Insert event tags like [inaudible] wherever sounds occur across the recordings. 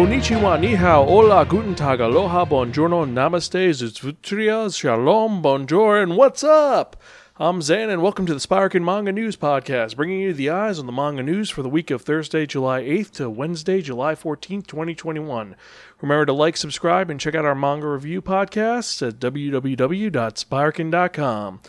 Konnichiwa, ni hao, hola, guten tag, aloha, buongiorno, namaste, zutsutria, shalom, bonjour, and what's up? I'm Zan, and welcome to the Spiraken Manga News Podcast, bringing you the eyes on the manga news for the week of Thursday, July 8th to Wednesday, July 14th, 2021. Remember to like, subscribe, and check out our manga review podcasts at www.spiraken.com.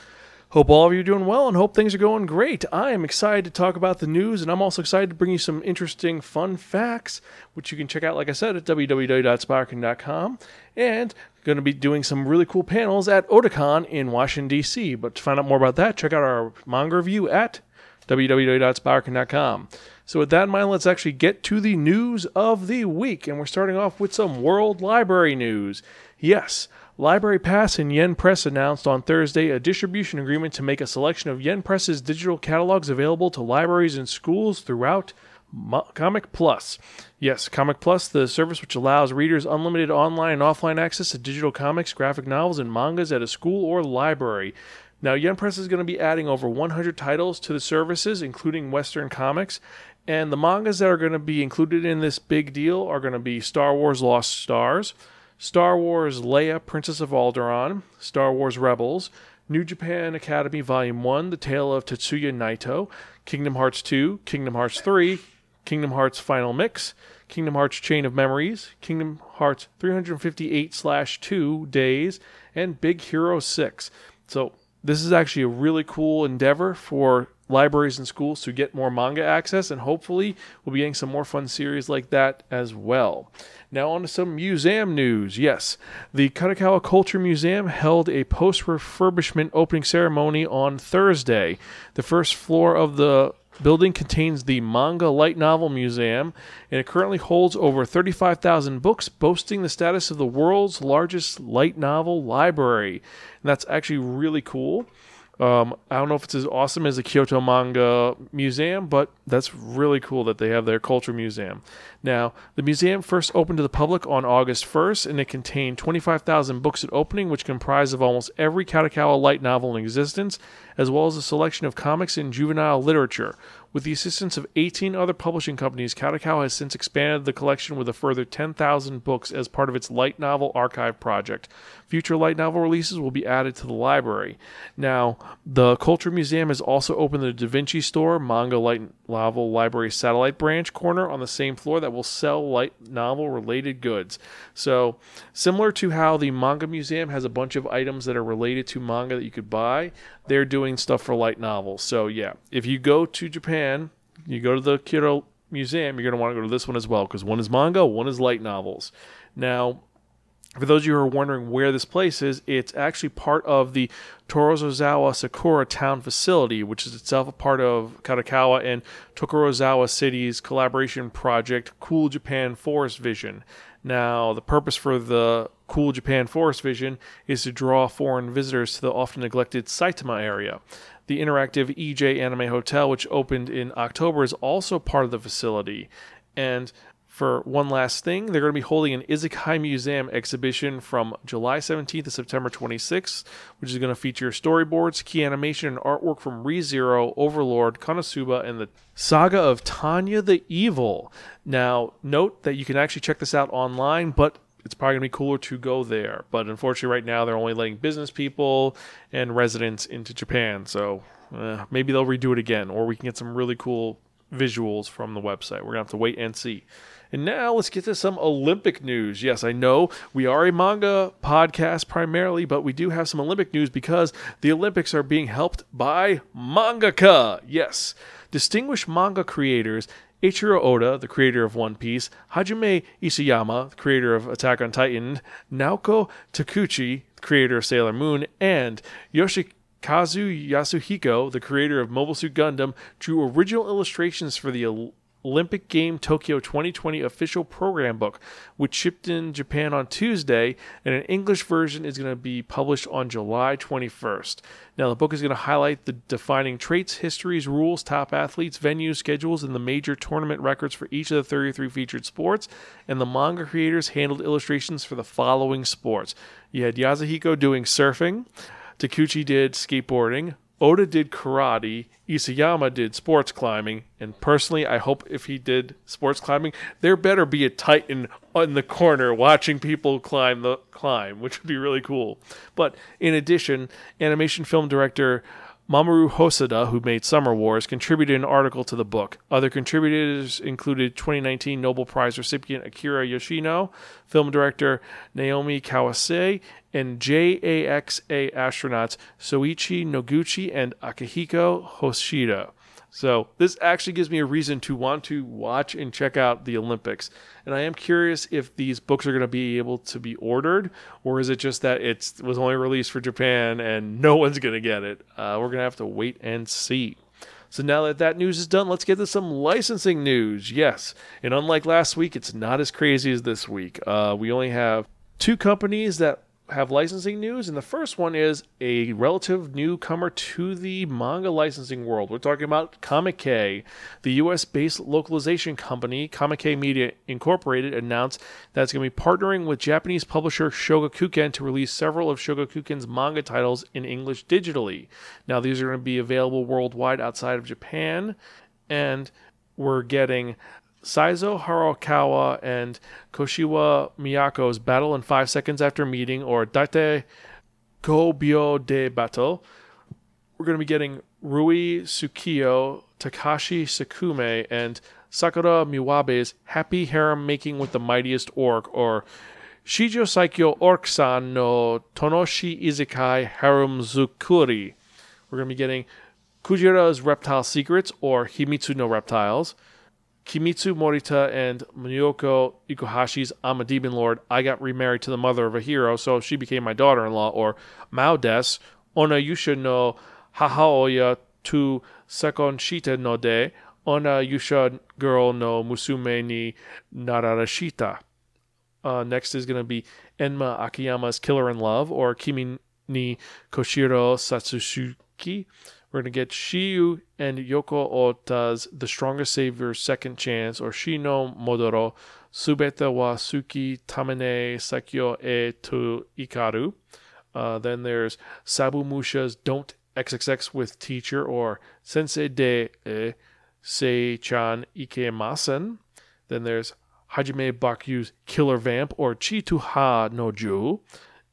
Hope all of you are doing well and hope things are going great. I am excited to talk about the news, and I'm also excited to bring you some interesting, fun facts, which you can check out, like I said, at www.spiraken.com. And going to be doing some really cool panels at Otakon in Washington, D.C. But to find out more about that, check out our manga review at www.spiraken.com. So, with that in mind, let's actually get to the news of the week. And we're starting off with some World Library news. Yes, Library Pass and Yen Press announced on Thursday a distribution agreement to make a selection of Yen Press's digital catalogs available to libraries and schools throughout Mo- Comic Plus. Yes, Comic Plus, the service which allows readers unlimited online and offline access to digital comics, graphic novels, and mangas at a school or library. Now, Yen Press is going to be adding over 100 titles to the services, including Western comics. And the mangas that are going to be included in this big deal are going to be Star Wars Lost Stars, Star Wars Leia, Princess of Alderaan, Star Wars Rebels, New Japan Academy Volume 1, The Tale of Tetsuya Naito, Kingdom Hearts 2, Kingdom Hearts 3, Kingdom Hearts Final Mix, Kingdom Hearts Chain of Memories, Kingdom Hearts 358 2 Days, and Big Hero 6. So, this is actually a really cool endeavor for libraries and schools to get more manga access, and hopefully, we'll be getting some more fun series like that as well. Now, on to some museum news. Yes, the Kadokawa Culture Museum held a post refurbishment opening ceremony on Thursday. The first floor of the building contains the Manga Light Novel Museum, and it currently holds over 35,000 books, boasting the status of the world's largest light novel library. And that's actually really cool. Um, I don't know if it's as awesome as the Kyoto Manga Museum, but that's really cool that they have their culture museum. Now, the museum first opened to the public on August 1st, and it contained 25,000 books at opening, which comprised of almost every Kadokawa light novel in existence, as well as a selection of comics and juvenile literature. With the assistance of 18 other publishing companies, Kadokawa has since expanded the collection with a further 10,000 books as part of its light novel archive project. Future light novel releases will be added to the library. Now, the Culture Museum has also opened the Da Vinci Store Manga Light Novel Library Satellite Branch corner on the same floor that will sell light novel related goods. So, similar to how the Manga Museum has a bunch of items that are related to manga that you could buy, they're doing stuff for light novels. So, yeah, if you go to Japan, you go to the Kyoto Museum, you're going to want to go to this one as well because one is manga, one is light novels. Now, for those of you who are wondering where this place is, it's actually part of the Tokorozawa Sakura Town facility, which is itself a part of Kadokawa and Tokorozawa City's collaboration project, Cool Japan Forest Vision. Now, the purpose for the Cool Japan Forest Vision is to draw foreign visitors to the often neglected Saitama area. The interactive EJ Anime Hotel, which opened in October, is also part of the facility. And for one last thing, they're going to be holding an Isekai Museum exhibition from July 17th to September 26th, which is going to feature storyboards, key animation, and artwork from ReZero, Overlord, Konosuba, and the Saga of Tanya the Evil. Now, note that you can actually check this out online, but it's probably going to be cooler to go there. But unfortunately, right now, they're only letting business people and residents into Japan. So uh, maybe they'll redo it again, or we can get some really cool visuals from the website. We're going to have to wait and see. And now let's get to some Olympic news. Yes, I know we are a manga podcast primarily, but we do have some Olympic news because the Olympics are being helped by mangaka. Yes, distinguished manga creators Eiichiro Oda, the creator of One Piece, Hajime Isayama, the creator of Attack on Titan, Naoko Takeuchi, the creator of Sailor Moon, and Yoshikazu Yasuhiko, the creator of Mobile Suit Gundam, drew original illustrations for the Olympic Game Tokyo 2020 official program book, which shipped in Japan on Tuesday, and an English version is going to be published on July 21st. Now, the book is going to highlight the defining traits, histories, rules, top athletes, venues, schedules, and the major tournament records for each of the 33 featured sports. And the manga creators handled illustrations for the following sports. You had Yasuhiko doing surfing, Takeuchi did skateboarding, Oda did karate, Isayama did sports climbing, and personally, I hope if he did sports climbing, there better be a Titan in the corner watching people climb the climb, which would be really cool. But in addition, animation film director Mamoru Hosoda, who made Summer Wars, contributed an article to the book. Other contributors included 2019 Nobel Prize recipient Akira Yoshino, film director Naomi Kawase, and JAXA astronauts Soichi Noguchi and Akihiko Hoshide. So this actually gives me a reason to want to watch and check out the Olympics. And I am curious if these books are going to be able to be ordered, or is it just that it was only released for Japan and [laughs] no one's going to get it? Uh, we're going to have to wait and see. So now that that news is done, let's get to some licensing news. Yes, and unlike last week, it's not as crazy as this week. Uh, we only have two companies that have licensing news, and the first one is a relative newcomer to the manga licensing world. We're talking about Comikey, the US-based localization company. Comikey Media Incorporated announced that it's going to be partnering with Japanese publisher Shogakukan to release several of Shogakukan's manga titles in English digitally. Now, these are going to be available worldwide outside of Japan, and we're getting Saizo Harukawa and Kashiwa Miyako's battle in five seconds after meeting, or Date Kobyo de Battle. We're going to be getting Rui Tsukiyo, Takashi Sakume, and Sakura Miwabe's Happy Harem Making with the Mightiest Orc, or Shijo Saikyo Orc-san no Tonoshi Isekai Harem Zukuri. We're going to be getting Kujira's Reptile Secrets, or Himitsu no Reptiles. Kimitsu Morita and Miyoko Ikuhashi's I'm a Demon Lord. I got remarried to the mother of a hero, so she became my daughter in law. Or Mao Des, Ona Yusha no Hahaoya to Sekonshita no De, Ona Yusha Girl no Musume ni Nararashita. Uh, next is going to be Enma Akiyama's Killer in Love, or Kimi ni Koshiro Satsuki. We're going to get Shiyu and Yoko Ota's The Strongest Savior Second Chance, or Shino Modoro, Subeta wa Suki Tamene Sakyo e to Ikaru. Uh, then there's Sabu Musha's Don't XXX with Teacher, or Sensei de e Sei-chan Ikemasen. Then there's Hajime Bakyu's Killer Vamp, or Chituha no Ju.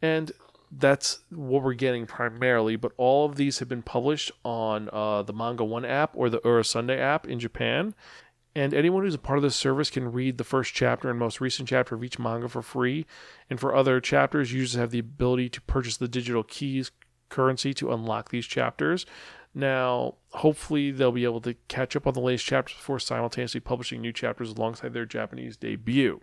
And that's what we're getting primarily, but all of these have been published on uh, the Manga One app or the Ura Sunday app in Japan. And anyone who's a part of this service can read the first chapter and most recent chapter of each manga for free. And for other chapters, users have the ability to purchase the digital keys currency to unlock these chapters. Now, hopefully, they'll be able to catch up on the latest chapters before simultaneously publishing new chapters alongside their Japanese debut.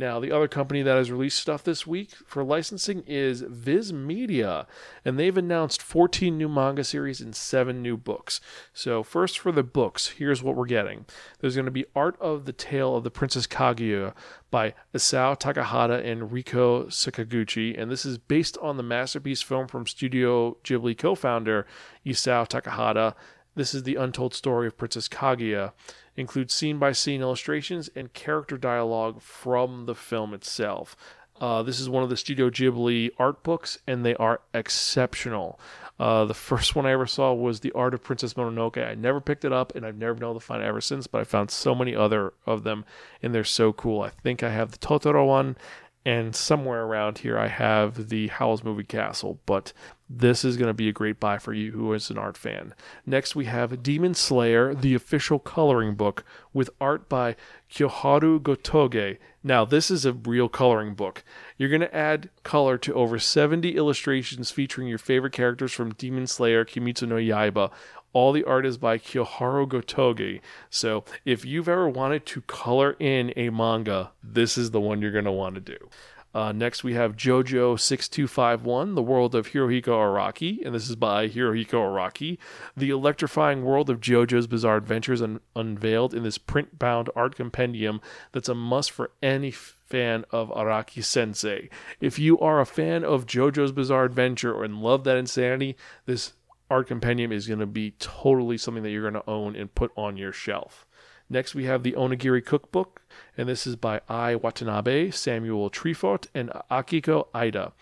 Now, the other company that has released stuff this week for licensing is Viz Media, and they've announced 14 new manga series and 7 new books. So, first for the books, here's what we're getting. There's going to be Art of the Tale of the Princess Kaguya by Isao Takahata and Riko Sakaguchi, and this is based on the masterpiece film from Studio Ghibli co-founder Isao Takahata. This is the untold story of Princess Kaguya includes scene by scene illustrations and character dialogue from the film itself. Uh, this is one of the Studio Ghibli art books, and they are exceptional. Uh, the [laughs] first one I ever saw was The Art of Princess Mononoke. I never picked it up, and I've never been able to find it ever since, but I found so many other of them, and they're so cool. I think I have the Totoro one, and somewhere around here I have the Howl's Moving Castle, but this is going to be a great buy for you who is an art fan. Next, we have Demon Slayer, the official coloring book, with art by Kyoharu Gotoge. Now, this is a real coloring book. You're going to add color to over 70 illustrations featuring your favorite characters from Demon Slayer, Kimetsu no Yaiba. All the art is by Kyoharu Gotoge. So, if you've ever wanted to color in a manga, this is the one you're going to want to do. Uh, next, we have JoJo 6251, The World of Hirohiko Araki, and this is by Hirohiko Araki. The electrifying world of JoJo's Bizarre Adventures un- unveiled in this print bound art compendium that's a must for any fan of Araki Sensei. If you are a fan of JoJo's Bizarre Adventure and love that insanity, this art compendium is going to be totally something that you're going to own and put on your shelf. Next, we have the Onigiri Cookbook, and this is by Ai Watanabe, Samuel Trifot, and Akiko Ida.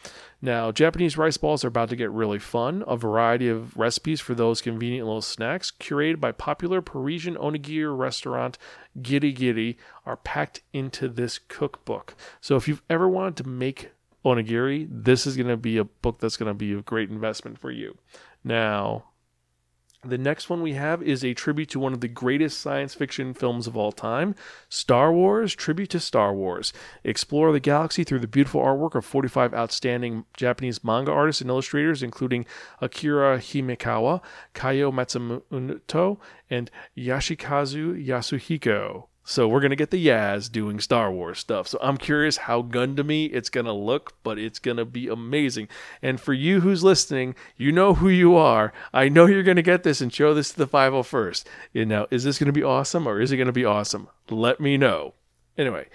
Now, Japanese rice balls are about to get really fun. A variety of recipes for those convenient little snacks, curated by popular Parisian onigiri restaurant Giri Giri, are packed into this cookbook. So, if you've ever wanted to make onigiri, this is going to be a book that's going to be a great investment for you. Now, the next one we have is a tribute to one of the greatest science fiction films of all time Star Wars Tribute to Star Wars. Explore the galaxy through the beautiful artwork of 45 outstanding Japanese manga artists and illustrators, including Akira Himekawa, Kayo Matsumoto, and Yoshikazu Yasuhiko. So we're gonna get the Yaz doing Star Wars stuff. So I'm curious how Gundamy it's gonna look, but it's gonna be amazing. And for you who's listening, you know who you are. I know you're gonna get this and show this to the 501st. You know, is this gonna be awesome or is it gonna be awesome? Let me know. Anyway,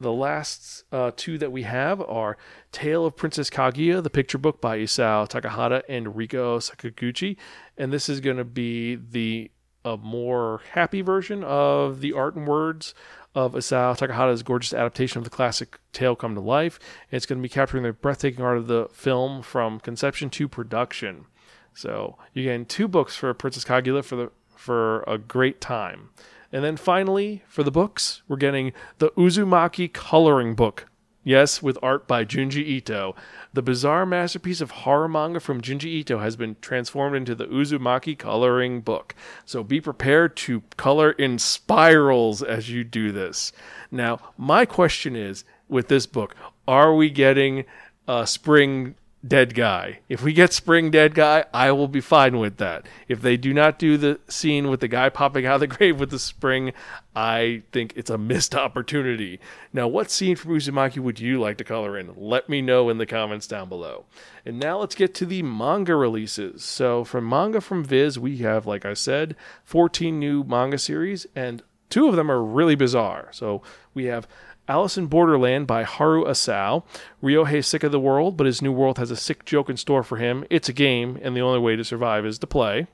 the last uh, two that we have are Tale of Princess Kaguya, the picture book by Isao Takahata and Riko Sakaguchi, and this is going to be the a more happy version of the art and words of Isao Takahata's gorgeous adaptation of the classic tale come to life. It's going to be capturing the breathtaking art of the film from conception to production. So you're getting two books for Princess Kaguya for the for a great time. And then finally, for the books, we're getting the Uzumaki coloring book Yes, with art by Junji Ito. The bizarre masterpiece of horror manga from Junji Ito has been transformed into the Uzumaki coloring book. So be prepared to color in spirals as you do this. Now, my question is with this book, are we getting a spring dead guy. If we get spring dead guy, I will be fine with that. If they do not do the scene with the guy popping out of the [laughs] grave with the spring, I think it's a missed opportunity. Now, what scene from Uzumaki would you like to color in? Let me know in the comments down below. And now let's get to the manga releases. So, from manga from Viz, we have, like I said, 14 new manga series, and two of them are really bizarre. So, we have Alice in Borderland by Haro Aso. Ryohei's sick of the world, but his new world has a sick joke in store for him. It's a game, and the only way to survive is to play.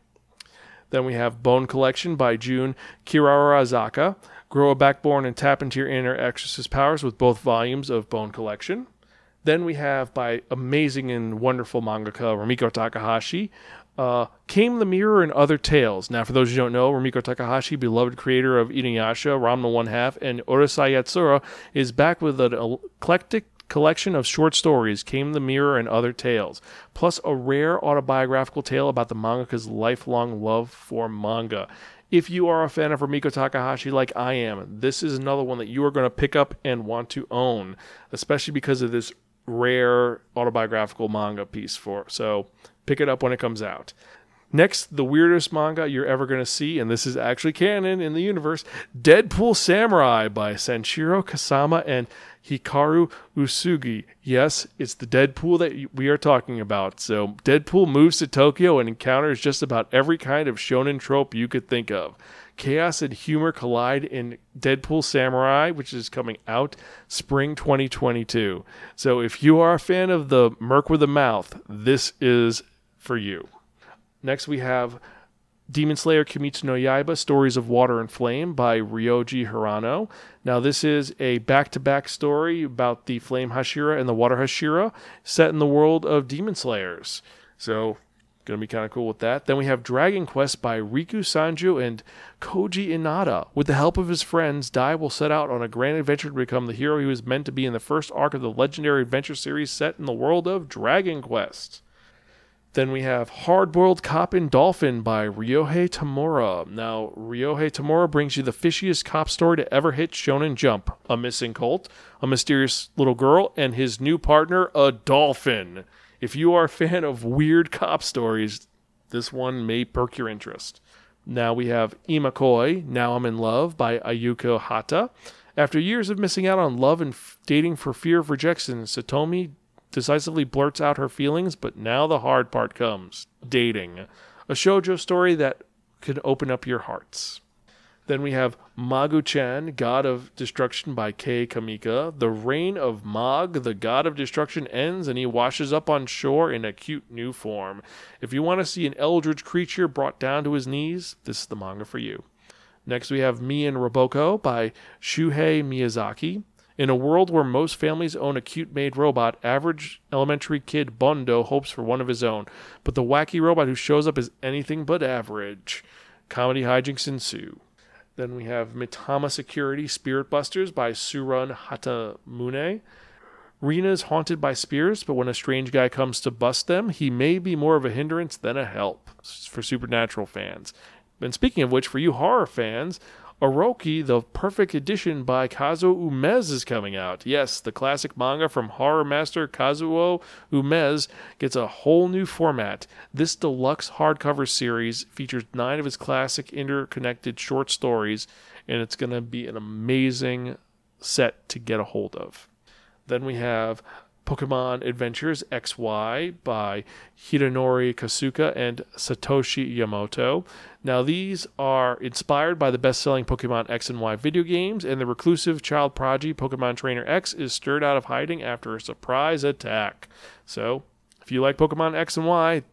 Then we have Bone Collection by Jun Kirarazaka. Grow a backbone and tap into your inner exorcist powers with both volumes of Bone Collection. Then we have by amazing and wonderful mangaka Rumiko Takahashi, uh, Came the Mirror and Other Tales. Now, for those who don't know, Rumiko Takahashi, beloved creator of Inuyasha, Ranma One Half, and Urusei Yatsura, is back with an eclectic collection of short stories, Came the Mirror and Other Tales, plus a rare autobiographical tale about the mangaka's lifelong love for manga. If you are a fan of Rumiko Takahashi like I am, this is another one that you are going to pick up and want to own, especially because of this rare autobiographical manga piece for. So Pick it up when it comes out. Next, the weirdest manga you're ever going to see, and this is actually canon in the universe Deadpool Samurai by Sanshiro Kasama and Hikaru Uesugi. Yes, it's the Deadpool that we are talking about. So, Deadpool moves to Tokyo and encounters just about every kind of shonen trope you could think of. Chaos and humor collide in Deadpool Samurai, which is coming out spring 2022. So, if you are a fan of the Merc with a Mouth, this is for you. Next, we have Demon Slayer Kimetsu no Yaiba Stories of Water and Flame by Ryoji Hirano. Now, this is a back to back story about the Flame Hashira and the Water Hashira set in the world of Demon Slayers. So, Gonna be kind of cool with that. Then we have Dragon Quest by Riku Sanjo and Koji Inada. With the help of his friends, Dai will set out on a grand adventure to become the hero he was meant to be in the first arc of the legendary adventure series set in the world of Dragon Quest. Then we have Hard Boiled Cop and Dolphin by Ryohei Tamura. Now, Ryohei Tamura brings you the fishiest cop story to ever hit Shonen Jump a missing colt, a mysterious little girl, and his new partner, a dolphin. If you are a fan of weird cop stories, this one may perk your interest. Now we have Imakoi, Now I'm in Love by Ayuko Hata. After years of missing out on love and f- dating for fear of rejection, Satomi decisively blurts out her feelings, but now the hard part comes dating. A shoujo story that could open up your hearts. Then we have Magu-chan, God of Destruction by Kei Kamiki. The reign of Mag, the God of Destruction, ends and he washes up on shore in a cute new form. If you want to see an eldritch creature brought down to his knees, this is the manga for you. Next, we have Me and Roboko by Shuhei Miyazaki. In a world where most families own a cute made robot, average elementary kid Bondo hopes for one of his own. But the wacky robot who shows up is anything but average. Comedy hijinks ensue. Then we have Mitama Security Spirit Busters by Tsurun Hatomune. Rena is haunted by spirits, but when a strange guy comes to bust them, he may be more of a hindrance than a help for supernatural fans. And speaking of which, for you horror fans, Orochi, the perfect edition by Kazuo Umezz, is coming out. Yes, the classic manga from horror master Kazuo Umezz gets a whole new format. This deluxe hardcover series features nine of his classic interconnected short stories, and it's going to be an amazing set to get a hold of. Then we have Pokemon Adventures XY by Hidenori Kusaka and Satoshi Yamamoto. Now, these are inspired by the best selling Pokemon X and Y video games, and the reclusive child prodigy Pokemon Trainer X is stirred out of hiding after a surprise attack. So, if you like Pokemon X and Y,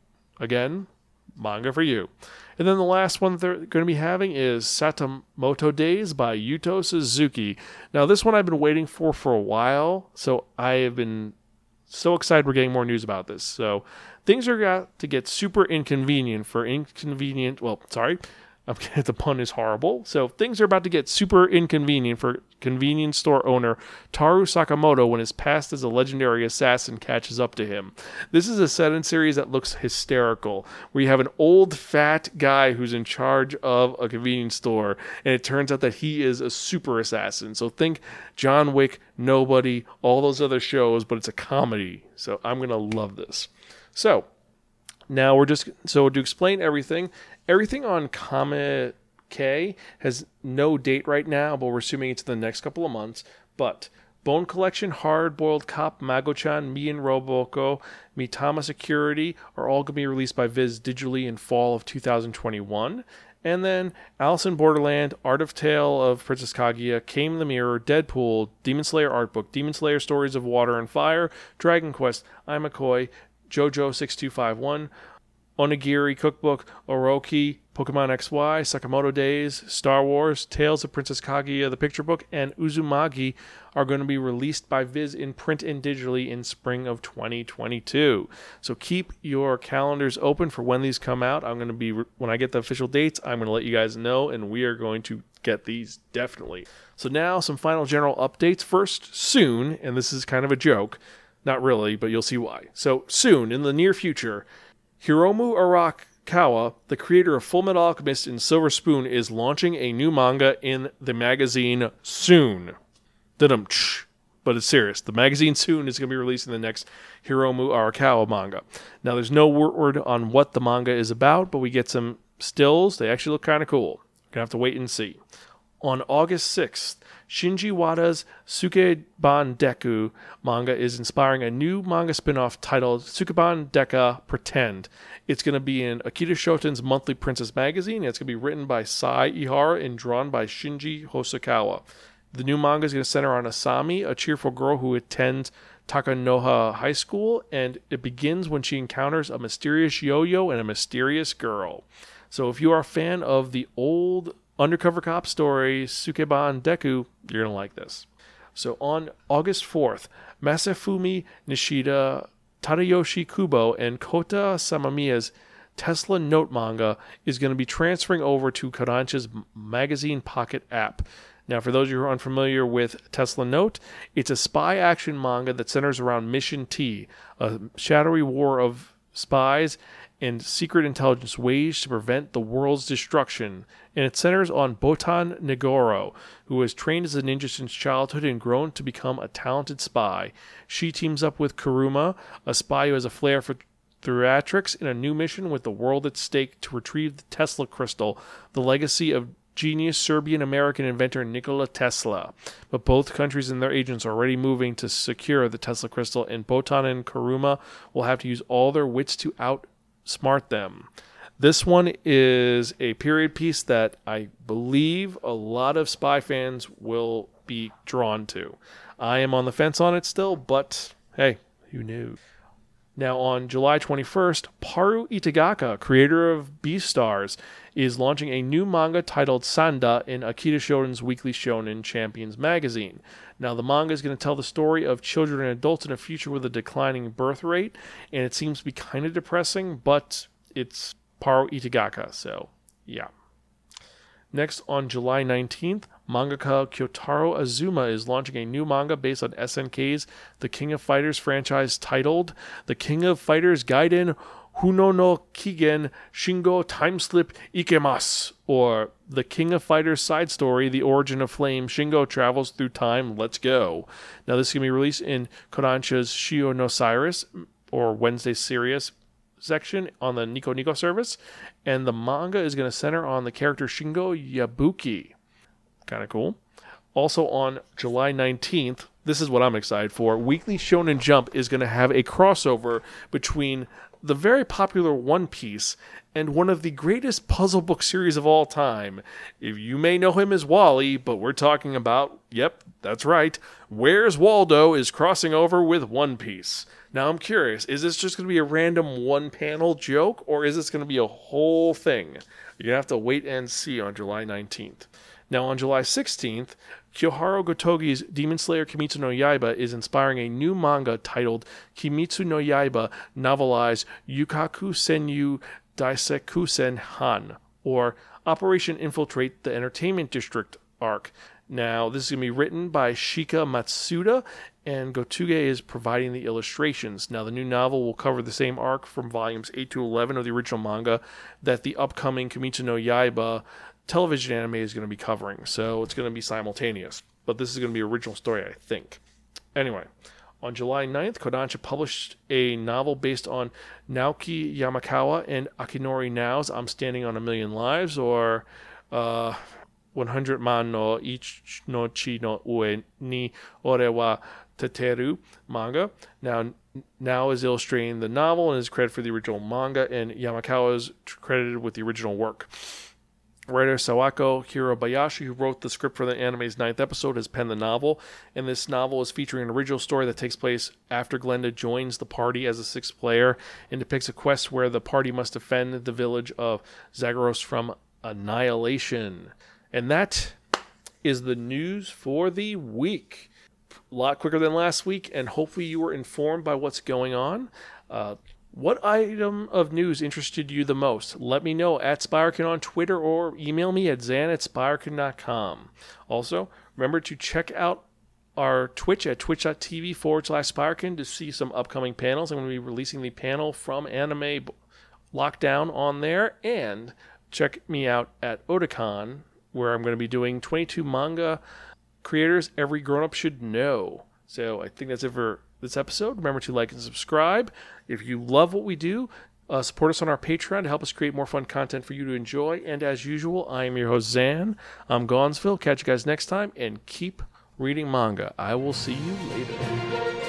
again, manga for you. And then the last one they're going to be having is Sakamoto Days by Yuto Suzuki. Now, this one I've been waiting for for a while, so I have been so excited we're getting more news about this. So things are got to get super inconvenient for inconvenient. Well, sorry, [laughs] the pun is horrible. So things are about to get super inconvenient for convenience store owner Taro Sakamoto when his past as a legendary assassin catches up to him. This is a set-in series that looks hysterical, where you have an old fat guy who's in charge of a convenience store, and it turns out that he is a super assassin. So think John Wick, Nobody, all those other shows, but it's a comedy. So I'm gonna love this. So now we're just so to explain everything everything on Comet K has no date right now, but we're assuming it's the next couple of months. But Bone Collection, Hard Boiled Cop, Magu-chan, Me and Roboko, Mitama Security are all going to be released by Viz digitally in fall of 2021. And then Alice in Borderland, Art of Tale of Princess Kaguya, Came the Mirror, Deadpool, Demon Slayer Art Book, Demon Slayer Stories of Water and Fire, Dragon Quest, Imakoi, JoJo 6251, Onigiri Cookbook, Orochi, Pokemon XY, Sakamoto Days, Star Wars, Tales of Princess Kaguya, the picture book, and Uzumaki are going to be released by Viz in print and digitally in spring of 2022. So keep your calendars open for when these come out. I'm going to be, when I get the official dates, I'm going to let you guys know, and we are going to get these definitely. So now, some final general updates. First, soon, and this is kind of a joke, not really, but you'll see why. So, soon, in the near future, Hiromu Arakawa, the creator of Fullmetal Alchemist and Silver Spoon, is launching a new manga in the magazine soon. But it's serious. The magazine soon is going to be releasing the next Hiromu Arakawa manga. Now, there's no word on what the manga is about, but we get some stills. They actually look kind of cool. We're gonna have to wait and see. On August 6th, Shinji Wada's Sukeban Deka manga is inspiring a new manga spin-off titled Sukeban Deka Pretend. It's going to be in Akita Shoten's monthly Princess magazine. It's going to be written by Sai Ihara and drawn by Shinji Hosokawa. The new manga is going to center on Asami, a cheerful girl who attends Takanoha High School, and it begins when she encounters a mysterious yo-yo and a mysterious girl. So if you are a fan of the old undercover cop story, Sukeban Deka, you're going to like this. So on August 4th, Masafumi Nishida, Tadayoshi Kubo, and Kota Sannomiya's Tesla Note manga is going to be transferring over to Kodansha's Magazine Pocket app. Now, for those of you who are unfamiliar with Tesla Note, it's a spy action manga that centers around Mission T, a shadowy war of spies and secret intelligence waged to prevent the world's destruction, and it centers on Botan Negoro, who was trained as a ninja since childhood and grown to become a talented spy. She teams up with Kuruma, a spy who has a flair for theatrics, in a new mission with the world at stake to retrieve the Tesla crystal, the legacy of genius Serbian American inventor Nikola Tesla. But both countries and their agents are already moving to secure the Tesla crystal, and Botan and Kuruma will have to use all their wits to out smart them. This one is a period piece that I believe a lot of spy fans will be drawn to. I am on the fence on it still, but hey, who knew? Now, on July 21st, Paru Itagaki, creator of Beastars, is launching a new manga titled Sanda in Akita Shoten's weekly Shonen Champions magazine. Now, the manga is going to tell the story of children and adults in a future with a declining birth rate, and it seems to be kind of depressing, but it's Paru Itagaki, so yeah. Next, on July 19th, mangaka Kyotaro Azuma is launching a new manga based on SNK's The King of Fighters franchise titled The King of Fighters Gaiden Huno no Kigen Shingo Timeslip Ikemas, or The King of Fighters side story, The Origin of Flame, Shingo travels through time, let's go. Now, this is going to be released in Kodansha's Shio no Sirius, or Wednesday Series section on the Nico Nico service, and the manga is going to center on the character Shingo Yabuki. Kind of cool. Also on July 19th, this is what I'm excited for. Weekly Shonen Jump is going to have a crossover between the very popular One Piece and one of the greatest puzzle book series of all time. If you may know him as Wally, but we're talking about, yep, that's right, Where's Waldo is crossing over with One Piece. Now I'm curious, is this just going to be a random one panel joke or is this going to be a whole thing? You're going to have to wait and see on July 19th. Now on July 16th, Kyohara Gotogi's Demon Slayer Kimetsu no Yaiba is inspiring a new manga titled Kimetsu no Yaiba novelized Yukaku Senyu Daisekusen Han, or Operation Infiltrate the Entertainment District arc. Now, this is going to be written by Shika Matsuda, and Gotoge is providing the illustrations. Now, the new novel will cover the same arc from volumes 8 to 11 of the original manga that the upcoming Kimetsu no Yaiba television anime is going to be covering. So it's going to be simultaneous. But this is going to be original story, I think. Anyway, on July 9th, Kodansha published a novel based on Naoki Yamakawa and Akinori Nao's I'm Standing on a Million Lives, or uh, 100 man no ich no chi no ue ni ore wa teteru manga. Now, Nao is illustrating the novel and is credited for the original manga, and Yamakawa is credited with the original work. Writer Sawako Hirabayashi, who wrote the script for the anime's ninth episode, has penned the novel, and this novel is featuring an original story that takes place after Glenda joins the party as a sixth player and depicts a quest where the party must defend the village of Zagros from annihilation. And that is the news for the week. A lot quicker than last week, and hopefully you were informed by what's going on. Uh, what item of news interested you the most? Let me know at Spiraken on Twitter or email me at zan at spiraken.com. Also, remember to check out our Twitch at twitch.tv forward slash Spiraken to see some upcoming panels. I'm going to be releasing the panel from Anime Lockdown on there. And check me out at Otakon, where I'm going to be doing 22 manga creators every grown up should know. So I think that's it for this episode. Remember to like and subscribe. If you love what we do, uh, support us on our Patreon to help us create more fun content for you to enjoy. And as usual, I am your host, Zan. I'm Gonzville. Catch you guys next time and keep reading manga. I will see you later.